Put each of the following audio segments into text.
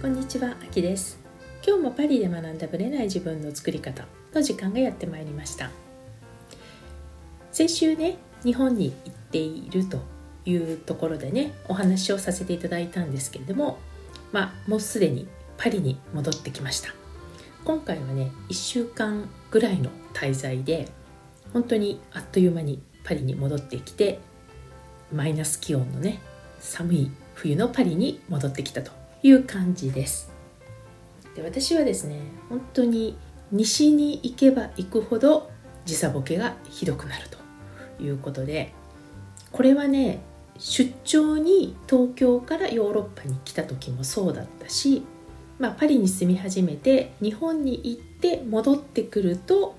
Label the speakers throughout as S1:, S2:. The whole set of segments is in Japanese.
S1: こんにちは、あきです。今日もパリで学んだブレない自分の作り方の時間がやってまいりました。先週ね、日本に行っているというところでねお話をさせていただいたんですけれどもまあもうすでにパリに戻ってきました。今回はね1週間ぐらいの滞在で本当にあっという間にパリに戻ってきてマイナス気温のね寒い冬のパリに戻ってきたと。いう感じですで私はですね本当に西に行けば行くほど時差ボケがひどくなるということでこれはね出張に東京からヨーロッパに来た時もそうだったし、まあ、パリに住み始めて日本に行って戻ってくると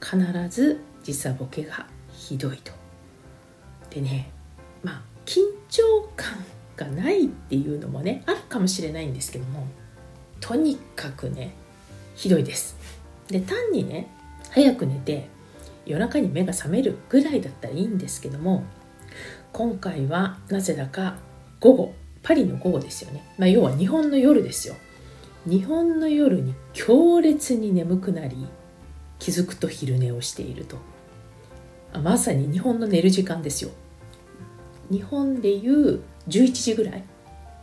S1: 必ず時差ボケがひどいと。でねまあ緊張感がないっていうのもねあるかもしれないんですけどもとにかくねひどいです。で単にね早く寝て夜中に目が覚めるぐらいだったらいいんですけども今回はなぜだか午後パリの午後ですよね、まあ、要は日本の夜ですよ。日本の夜に強烈に眠くなり気づくと昼寝をしていると。まさに日本の寝る時間ですよ。日本でいう11時ぐらい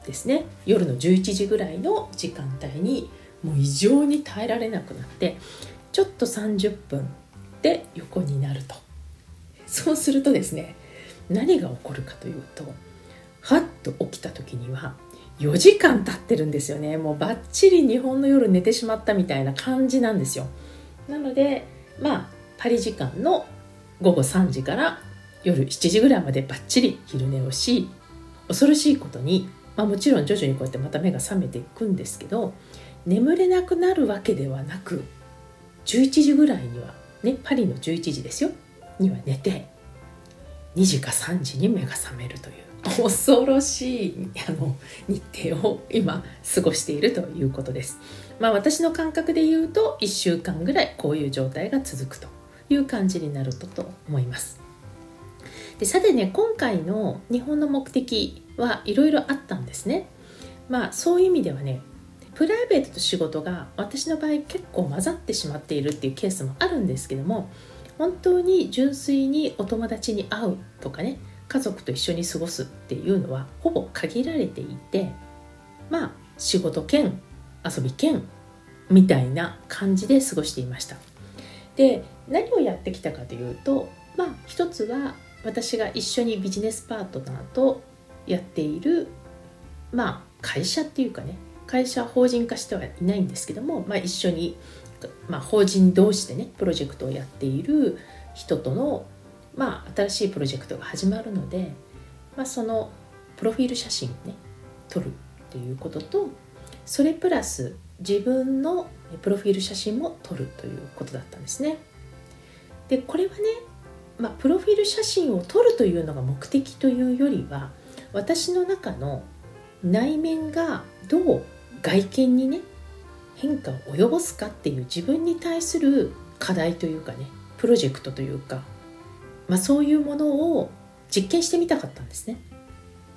S1: ですね。夜の11時ぐらいの時間帯にもう異常に耐えられなくなってちょっと30分で横になると。そうするとですね何が起こるかというとはっと起きた時には4時間経ってるんですよね。もうバッチリ日本の夜寝てしまったみたいな感じなんですよ。なのでまあパリ時間の午後3時から夜7時ぐらいまでバッチリ昼寝をし恐ろしいことに、まあ、もちろん徐々にこうやってまた目が覚めていくんですけど眠れなくなるわけではなく11時ぐらいにはねパリの11時ですよには寝て2時か3時に目が覚めるという恐ろしいあの日程を今過ごしているということです。まあ私の感覚で言うと1週間ぐらいこういう状態が続くという感じになるとと思います。でさてね今回の日本の目的はいろいろあったんですね。まあそういう意味ではねプライベートと仕事が私の場合結構混ざってしまっているっていうケースもあるんですけども本当に純粋にお友達に会うとかね家族と一緒に過ごすっていうのはほぼ限られていてまあ仕事兼遊び兼みたいな感じで過ごしていましたで何をやってきたかというとまあ一つは私が一緒にビジネスパートナーとやっているまあ会社っていうかね会社法人化してはいないんですけども、まあ、一緒にまあ、法人同士でねプロジェクトをやっている人との、まあ、新しいプロジェクトが始まるので、まあ、そのプロフィール写真をね撮るっていうこととそれプラス自分のプロフィール写真も撮るということだったんですね。でこれはね、まあ、プロフィール写真を撮るというのが目的というよりは私の中の内面がどう外見にね変化を及ぼすかっていう自分に対する課題というかねプロジェクトというか、まあ、そういうものを実験してみたかったんですね。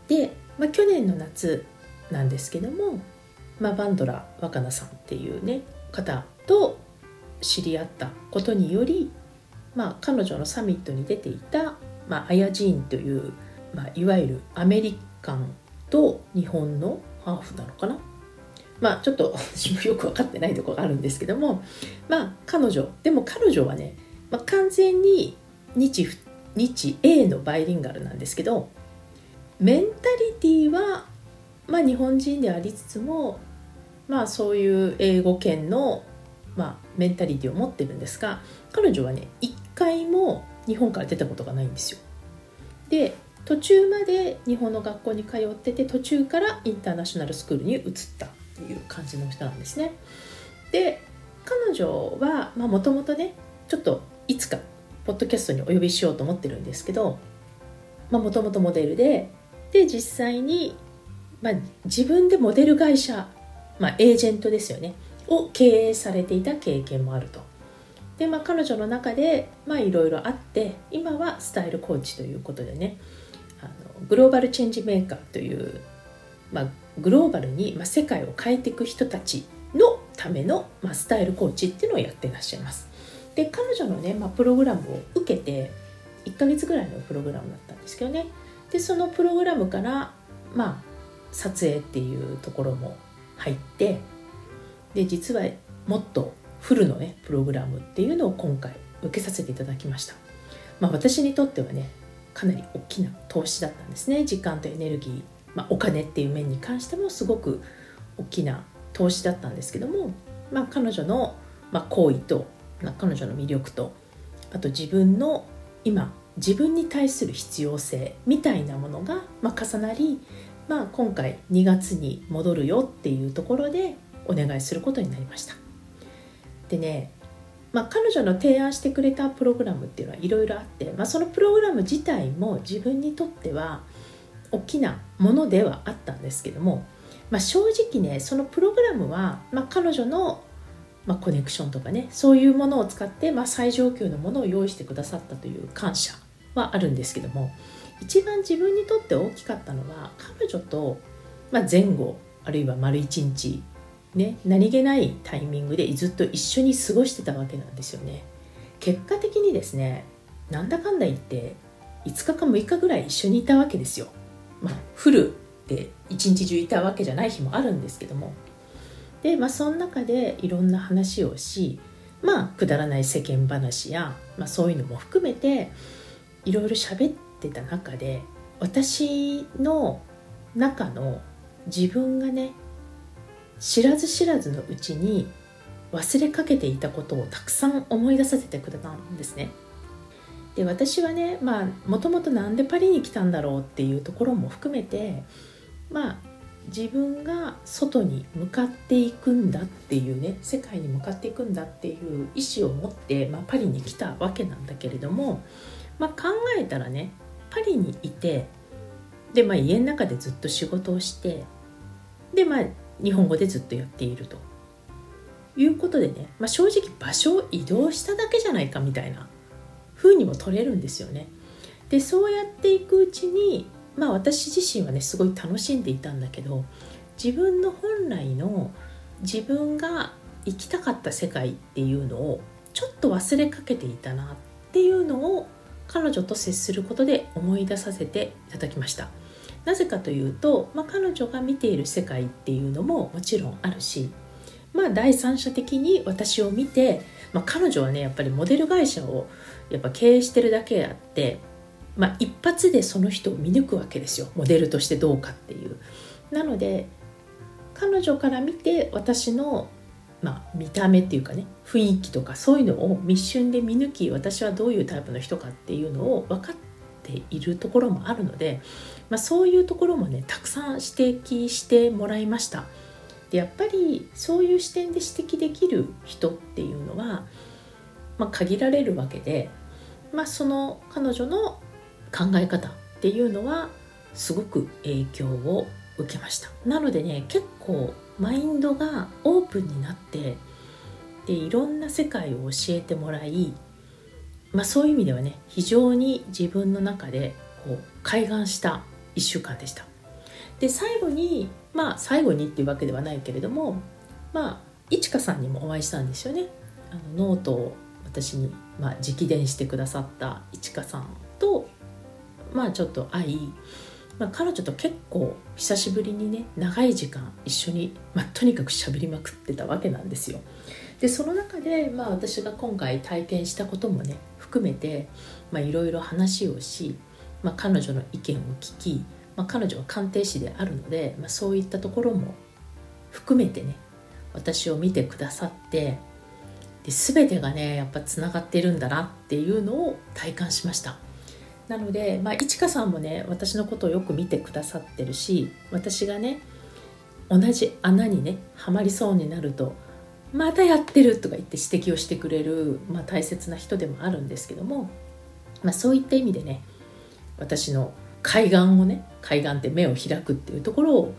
S1: で、まあ、去年の夏なんですけども、まあ、バンドラ若菜さんっていうね方と知り合ったことにより、まあ、彼女のサミットに出ていた、まあ、アヤジーンという、まあ、いわゆるアメリカンと日本のハーフなのかな。まあちょっと私もよく分かってないところがあるんですけどもまあ彼女でも彼女はね、まあ、完全に日日英のバイリンガルなんですけどメンタリティーはまあ日本人でありつつもまあそういう英語圏の、まあ、メンタリティを持ってるんですが彼女はね一回も日本から出たことがないんですよ。で途中まで日本の学校に通ってて途中からインターナショナルスクールに移ったっていう感じの人なんですね。で彼女はもともとねちょっといつかポッドキャストにお呼びしようと思ってるんですけどもともとモデルでで実際に、まあ、自分でモデル会社、まあ、エージェントですよねを経営されていた経験もあると。でまあ、彼女の中でいろいろあって今はスタイルコーチということでねあのグローバルチェンジメーカーという、まあ、グローバルに、まあ、世界を変えていく人たちのための、まあ、スタイルコーチっていうのをやってらっしゃいます。で彼女のね、まあ、プログラムを受けて1ヶ月ぐらいのプログラムだったんですけどねでそのプログラムからまあ撮影っていうところも入ってで実はもっとフルのねプログラムっていうのを今回受けさせていただきました。まあ、私にとってはねかなり大きな投資だったんですね時間とエネルギー、まあ、お金っていう面に関してもすごく大きな投資だったんですけども、まあ、彼女の、まあ、と、ま、彼女の魅力とあと自分の今自分に対する必要性みたいなものが、まあ、重なり、まあ、今回2月に戻るよっていうところでお願いすることになりました。でねまあ、彼女の提案してくれたプログラムっていうのはいろいろあって、まあ、そのプログラム自体も自分にとっては大きなものではあったんですけども、まあ、正直ねそのプログラムは、まあ、彼女の、まあ、コネクションとかねそういうものを使って、まあ、最上級のものを用意してくださったという感謝はあるんですけども一番自分にとって大きかったのは彼女と、まあ、前後あるいは丸一日ね、何気ないタイミングでずっと一緒に過ごしてたわけなんですよね。結果的にですねなんだかんだ言って5日か6日ぐらい一緒にいたわけですよ。まあフルで一日中いたわけじゃない日もあるんですけども。でまあその中でいろんな話をしまあくだらない世間話や、まあ、そういうのも含めていろいろ喋ってた中で私の中の自分がね知らず知らずのうちに忘れかけていたことをたくさん思い出させてくれたんですね。で私はねもともと何でパリに来たんだろうっていうところも含めてまあ自分が外に向かっていくんだっていうね世界に向かっていくんだっていう意思を持って、まあ、パリに来たわけなんだけれども、まあ、考えたらねパリにいてで、まあ、家の中でずっと仕事をしてでまあ日本語でずっとやっているということでね、まあ、正直場所を移動しただけじゃないかみたいな風にも取れるんですよね。でそうやっていくうちに、まあ、私自身はねすごい楽しんでいたんだけど自分の本来の自分が行きたかった世界っていうのをちょっと忘れかけていたなっていうのを彼女と接することで思い出させていただきました。なぜかというと、まあ、彼女が見ている世界っていうのももちろんあるし、まあ、第三者的に私を見て、まあ、彼女はねやっぱりモデル会社をやっぱ経営してるだけあって、まあ、一発でその人を見抜くわけですよモデルとしてどうかっていう。なので彼女から見て私の、まあ、見た目っていうかね雰囲気とかそういうのを一瞬で見抜き私はどういうタイプの人かっていうのを分かっているところもあるのでまあ、そういうところもねたくさん指摘してもらいました。でやっぱりそういう視点で指摘できる人っていうのは、まあ、限られるわけで、まあ、その彼女の考え方っていうのはすごく影響を受けました。なのでね結構マインドがオープンになってでいろんな世界を教えてもらい、まあ、そういう意味ではね非常に自分の中でこう開眼した1週間でした。で最後にまあ最後にっていうわけではないけれどもまあいちかさんにもお会いしたんですよね。あのノートを私に、まあ、直伝してくださったいちかさんとまあちょっと会い、まあ、彼女と結構久しぶりにね長い時間一緒に、まあ、とにかく喋りまくってたわけなんですよ。でその中で、まあ、私が今回体験したこともね含めていろいろ話をしまあ、彼女の意見を聞き、まあ、彼女は鑑定士であるので、まあ、そういったところも含めてね私を見てくださってで全てがねやっぱつながってるんだなっていうのを体感しました。なので、まあ、いちかさんもね私のことをよく見てくださってるし私がね同じ穴にねはまりそうになるとまたやってるとか言って指摘をしてくれる、まあ、大切な人でもあるんですけども、まあ、そういった意味でね私の海岸をね海岸って目を開くっていうところを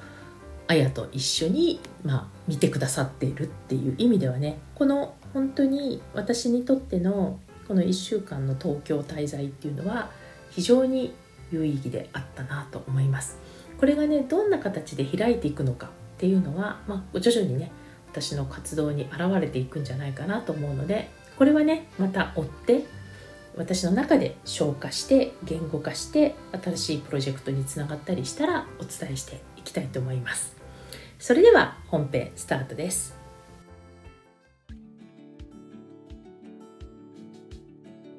S1: あやと一緒に、まあ、見てくださっているっていう意味ではねこの本当に私にとってのこの1週間の東京滞在っていうのは非常に有意義であったなと思います。これがねどんな形で開いていくのかっていうのは、まあ、徐々にね私の活動に現れていくんじゃないかなと思うのでこれはねまた追って私の中で消化して言語化して新しいプロジェクトにつながったりしたらお伝えしていきたいと思います。それでは本編スタートです。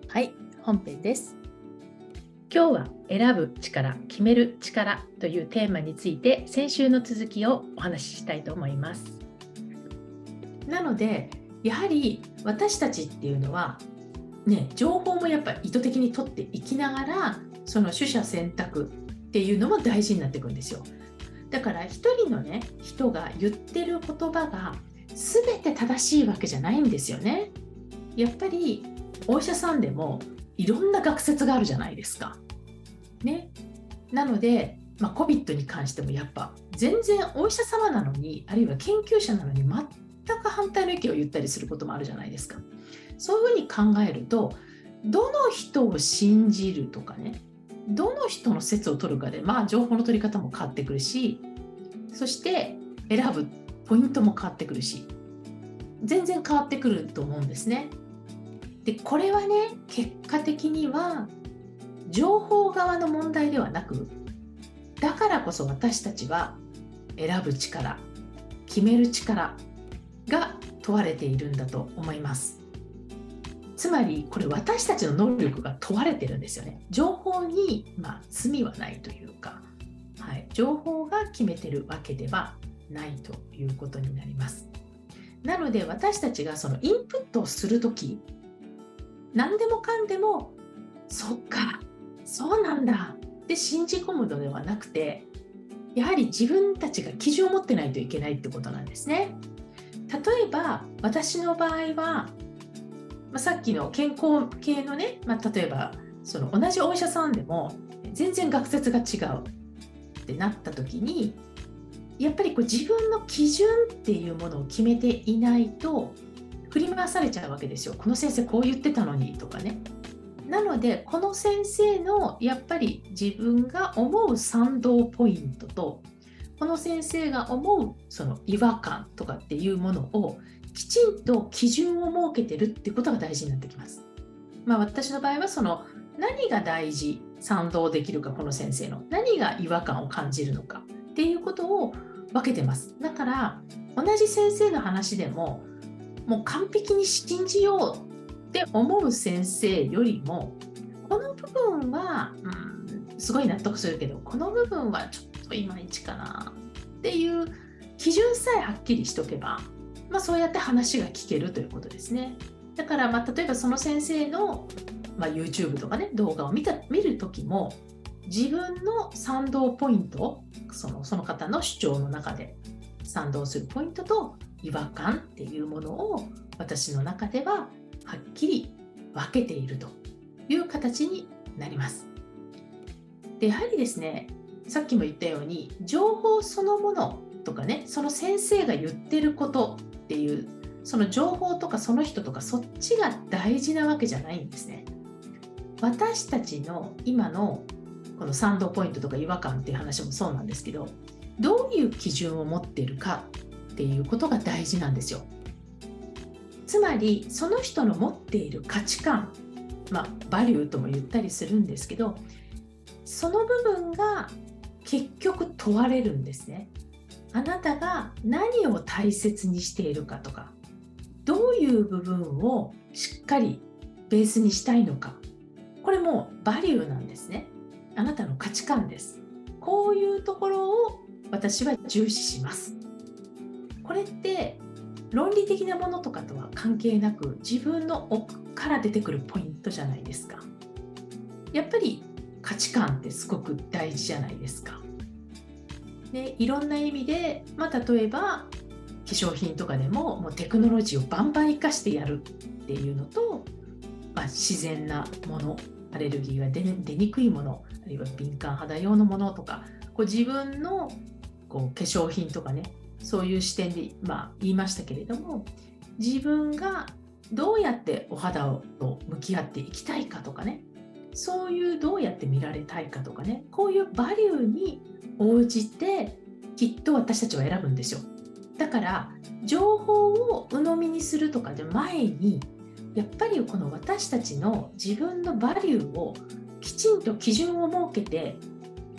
S1: はい本編です。今日は選ぶ力決める力というテーマについて先週の続きをお話ししたいと思います。なのでやはり私たちっていうのはね情報もやっぱ意図的に取っていきながらその取捨選択っていうのも大事になっていくんですよだから一人のね人が言ってる言葉が全て正しいわけじゃないんですよねやっぱりお医者さんでもいろんな学説があるじゃないですか。ね、なので、まあ、COVID に関してもやっぱ全然お医者様なのにあるいは研究者なのに全く反対の意見を言ったりすることもあるじゃないですか。そういうふうに考えるとどの人を信じるとかねどの人の説を取るかでまあ情報の取り方も変わってくるしそして選ぶポイントも変わってくるし全然変わってくると思うんですね。でこれはね結果的には情報側の問題ではなくだからこそ私たちは選ぶ力決める力が問われているんだと思いますつまりこれ私たちの能力が問われてるんですよね。情報に、まあ、罪はないというか、はい、情報が決めてるわけではないということになります。なので私たちがそのインプットをする時何でもかんでもそっかそうなんだって信じ込むのではなくてやはり自分たちが基準を持ってないといけないってことなんですね。例えば私の場合は、まあ、さっきの健康系のね、まあ、例えばその同じお医者さんでも全然学説が違うってなった時にやっぱりこう自分の基準っていうものを決めていないと振り回されちゃうわけですよ。この先生こう言ってたのにとかね。なのでこの先生のやっぱり自分が思う賛同ポイントとこの先生が思うその違和感とかっていうものをきちんと基準を設けてるってことが大事になってきます。まあ、私の場合はその何が大事賛同できるかこの先生の何が違和感を感じるのかっていうことを分けてます。だから同じ先生の話でももう完璧に信じようって思う先生よりもこの部分は、うん、すごい納得するけどこの部分はちょっといまいちかなっていう基準さえはっきりしとけば、まあ、そうやって話が聞けるということですね。だから、まあ、例えばその先生の、まあ、YouTube とかね動画を見た見る時も自分の賛同ポイントそのその方の主張の中で賛同するポイントと違和感っていうものを私の中でははっきり分けているという形になります。でやはりですねさっきも言ったように情報そのものとかねその先生が言ってることっていうその情報とかその人とかそっちが大事なわけじゃないんですね。私たちの今のこの賛同ポイントとか違和感っていう話もそうなんですけどどういう基準を持っているかっていうことが大事なんですよ。つまりその人の持っている価値観まあバリューとも言ったりするんですけどその部分が結局問われるんですね。あなたが何を大切にしているかとかどういう部分をしっかりベースにしたいのか。これもバリューなんですね。あなたの価値観です。こういうところを私は重視します。これって論理的なものとかとは関係なく自分の奥から出てくるポイントじゃないですか。やっぱり価値観ってすごく大事じゃないですか。でいろんな意味で、まあ、例えば化粧品とかでももうテクノロジーをバンバン生かしてやるっていうのと、まあ、自然なものアレルギーが出にくいものあるいは敏感肌用のものとかこう自分のこう化粧品とかねそういう視点で、まあ、言いましたけれども自分がどうやってお肌と向き合っていきたいかとかねそういうどうやって見られたいかとかねこういうバリューに応じてきっと私たちは選ぶんですよだから情報を鵜呑みにするとかで前にやっぱりこの私たちの自分のバリューをきちんと基準を設けて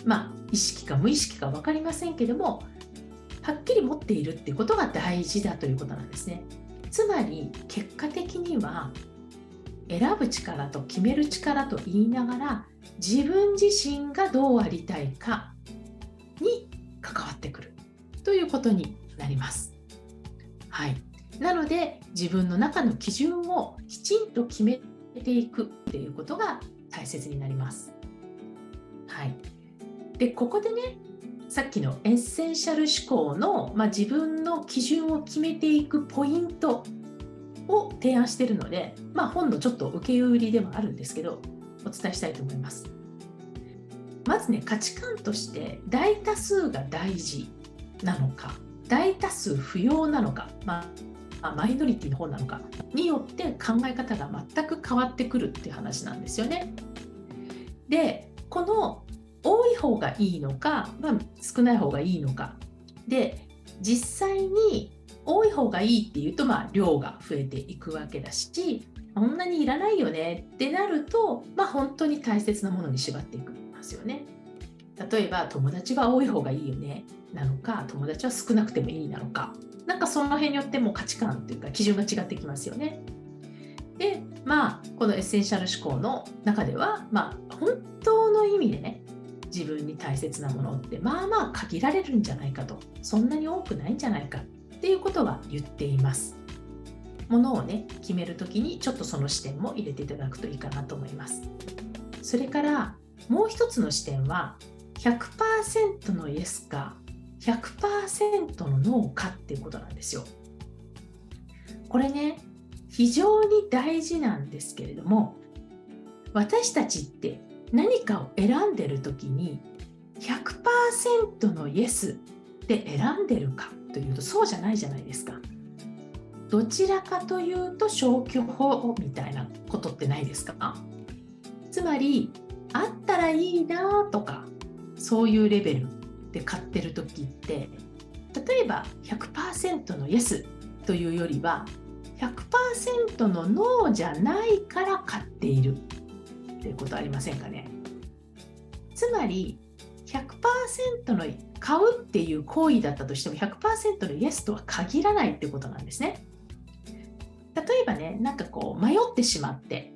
S1: まあ意識か無意識か分かりませんけどもはっきり持っているっていうことが大事だということなんですね。つまり結果的には選ぶ力と決める力と言いながら自分自身がどうありたいかに関わってくるということになります。はい、なので自分の中の基準をきちんと決めていくっていうことが大切になります。はい、でここでねさっきのエッセンシャル思考の、まあ、自分の基準を決めていくポイントを提案しているので、まあ、本のちょっと受け売りでもあるんですけどお伝えしたいと思います。まずね価値観として大多数が大事なのか大多数不要なのか、まあ、マイノリティの方なのかによって考え方が全く変わってくるっていう話なんですよね。でこの多い方がいいのか、まあ、少ない方がいいのかで実際に多い方がいいっていうと、まあ、量が増えていくわけだしそんなにいらないよねってなると、まあ、本当に大切なものに縛っていくんですよね。例えば友達は多い方がいいよねなのか友達は少なくてもいいなのかなんかその辺によっても価値観っていうか基準が違ってきますよね。でまあこのエッセンシャル思考の中ではまあ本当の意味でね自分に大切なものってまあまあ限られるんじゃないかとそんなに多くないんじゃないかっっていうことは言っています。ものをね決める時にちょっとその視点も入れていただくといいかなと思います。それからもう一つの視点は100%のイエスか100%のノーかっていうことなんですよ。これね非常に大事なんですけれども私たちって何かを選んでる時に100%のイエスで選んでるかというとそうじゃないじゃないですか。どちらかというと消去法みたいなことってないですか？つまりあったらいいなとかそういうレベルで買ってる時って例えば100%のイエスというよりは100%のノーじゃないから買っているっていうことありませんかね？つまり100%の買うっていう行為だったとしても100%のイエスとは限らないってことなんですね。例えばね、なんかこう迷ってしまって、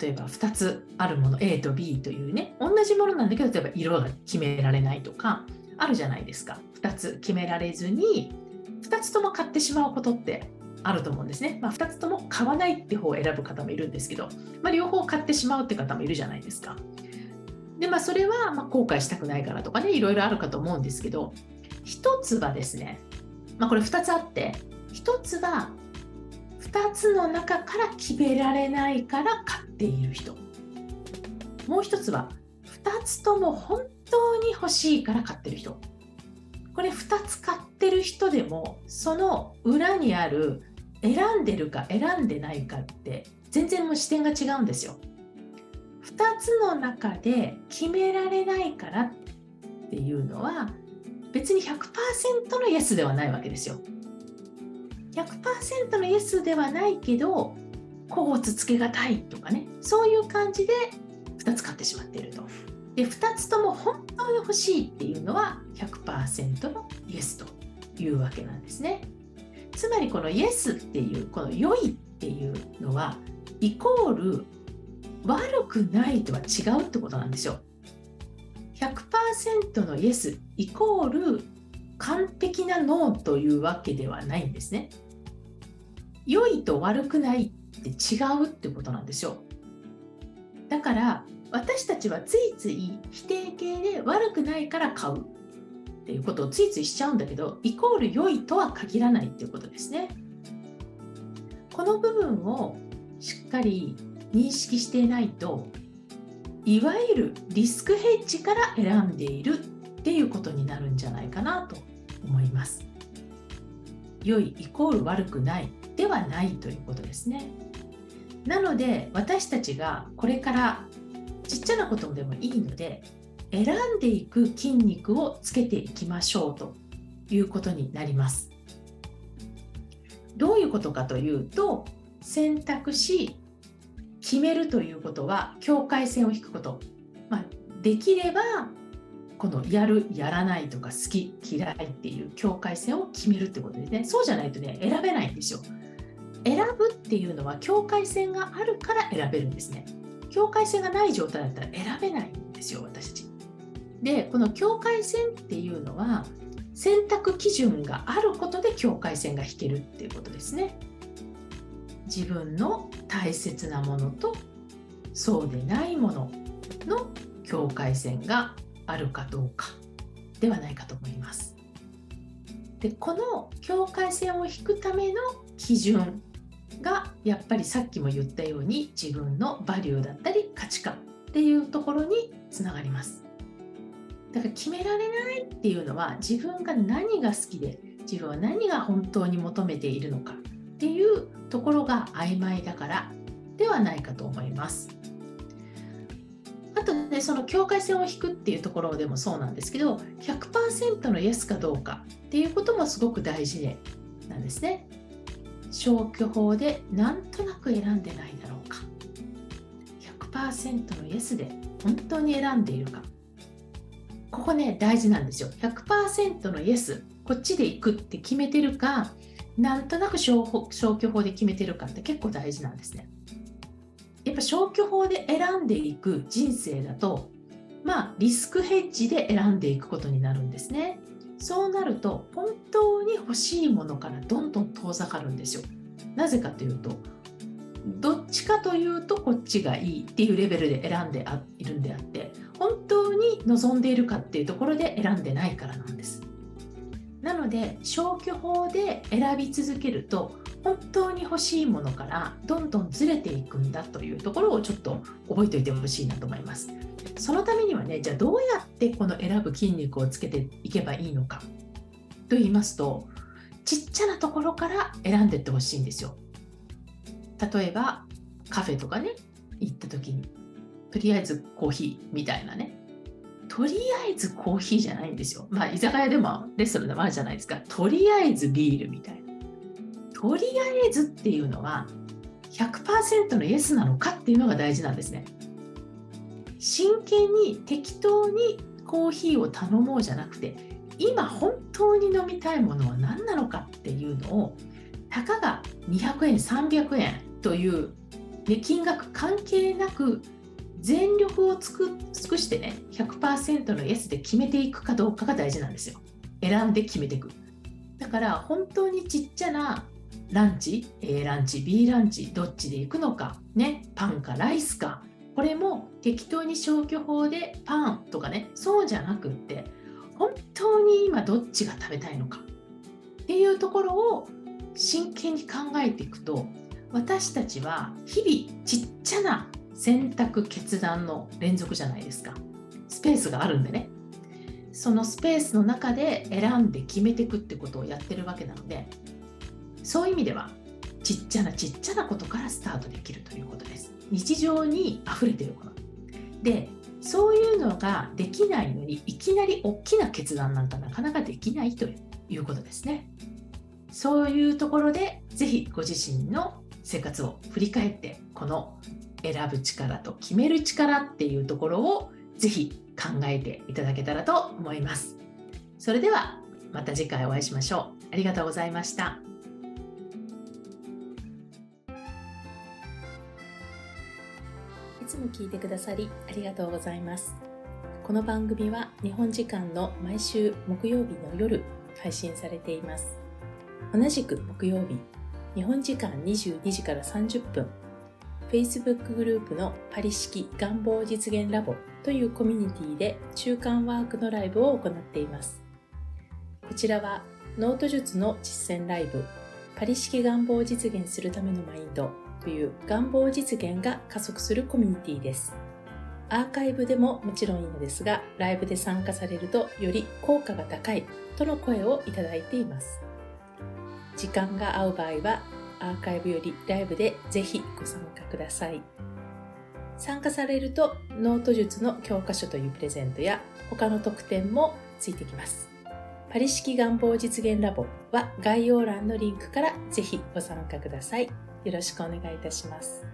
S1: 例えば2つあるもの A と B というね、同じものなんだけど、例えば色が決められないとか、あるじゃないですか。2つ決められずに、2つとも買ってしまうことってあると思うんですね。まあ、2つとも買わないって方を選ぶ方もいるんですけど、まあ、両方買ってしまうって方もいるじゃないですか。で、まあ、それはま後悔したくないからとかね、いろいろあるかと思うんですけど、一つはですね、まあ、これ2つあって、1つは2つの中から決められないから買っている人。もう1つは2つとも本当に欲しいから買ってる人。これ2つ買ってる人でも、その裏にある選んでるか選んでないかって全然もう視点が違うんですよ。2つの中で決められないからっていうのは別に100%のイエスではないわけですよ。100%のイエスではないけど甲乙つけがたいとかねそういう感じで2つ買ってしまっていると。で2つとも本当に欲しいっていうのは100%のイエスというわけなんですね。つまりこのイエスっていうこの良いっていうのはイコール悪くないとは違うってことなんですよ。100%のイエスイコール完璧なノーというわけではないんですね。良いと悪くないって違うってことなんですよ。だから私たちはついつい否定形で悪くないから買うっていうことをついついしちゃうんだけどイコール良いとは限らないっていうことですね。この部分をしっかり認識していないといわゆるリスクヘッジから選んでいるっていうことになるんじゃないかなと思います。良いイコール悪くないではないということですね。なので私たちがこれからちっちゃなことでもいいので選んでいく筋肉をつけていきましょうということになりますどういうことかというと選択し決めるということは境界線を引くこと、まあ、できればこのやるやらないとか好き嫌いっていう境界線を決めるってことですね。そうじゃないとね選べないんですよ。選ぶっていうのは境界線があるから選べるんですね。境界線がない状態だったら選べないんですよ私たち。でこの境界線っていうのは選択基準があることで境界線が引けるっていうことですね。自分の大切なものとそうでないものの境界線があるかどうかではないかと思います。でこの境界線を引くための基準がやっぱりさっきも言ったように自分のバリューだったり価値観っていうところにつながります。だから決められないっていうのは自分が何が好きで自分は何が本当に求めているのかっていうところが曖昧だからではないかと思います。あとねその境界線を引くっていうところでもそうなんですけど100%のイエスかどうかっていうこともすごく大事でなんですね。消去法でなんとなく選んでないだろうか100%のイエスで本当に選んでいるかここね大事なんですよ100%のイエスこっちで行くって決めてるかなんとなく消去法で決めてるかって結構大事なんですね。やっぱ消去法で選んでいく人生だとまあリスクヘッジで選んでいくことになるんですね。そうなると本当に欲しいものからどんどん遠ざかるんですよ。なぜかというとどっちかというとこっちがいいっていうレベルで選んでいるんであって本当に望んでいるかっていうところで選んでないからなんです。なので消去法で選び続けると本当に欲しいものからどんどんずれていくんだというところをちょっと覚えておいてほしいなと思います。そのためにはねじゃあどうやってこの選ぶ筋肉をつけていけばいいのかと言いますとちっちゃなところから選んでいってほしいんですよ。例えばカフェとかね行った時にとりあえずコーヒーみたいなねとりあえずコーヒーじゃないんですよ。まあ、居酒屋でもレストランでもあるじゃないですか。とりあえずビールみたいな。とりあえずっていうのは100%のイエスなのかっていうのが大事なんですね。真剣に適当にコーヒーを頼もうじゃなくて今本当に飲みたいものは何なのかっていうのをたかが200円300円という、ね、金額関係なく全力を尽くしてね100%のイエスで決めていくかどうかが大事なんですよ。選んで決めていく。だから本当にちっちゃなランチ A ランチ B ランチどっちで行くのかねパンかライスかこれも適当に消去法でパンとかねそうじゃなくって本当に今どっちが食べたいのか。っていうところを真剣に考えていくと私たちは日々ちっちゃな選択決断の連続じゃないですか。スペースがあるんでね。そのスペースの中で選んで決めていくってことをやってるわけなのでそういう意味ではちっちゃなちっちゃなことからスタートできるということです。日常に溢れてることでそういうのができないのにいきなり大きな決断なんかなかなかできないということですね。そういうところでぜひご自身の生活を振り返ってこの選ぶ力と決める力っていうところをぜひ考えていただけたらと思います。それではまた次回お会いしましょう。ありがとうございました。いつも聞いてくださりありがとうございます。この番組は日本時間の毎週木曜日の夜配信されています。同じく木曜日、日本時間22時から30分 Facebook グループのパリ式願望実現ラボというコミュニティで中間ワークのライブを行っています。こちらはノート術の実践ライブパリ式願望実現するためのマインドという願望実現が加速するコミュニティです。アーカイブでももちろんいいのですが、ライブで参加されるとより効果が高いとの声をいただいています。時間が合う場合はアーカイブよりライブでぜひご参加ください。参加されるとノート術の教科書というプレゼントや他の特典もついてきます。パリ式願望実現ラボは概要欄のリンクからぜひご参加ください。よろしくお願いいたします。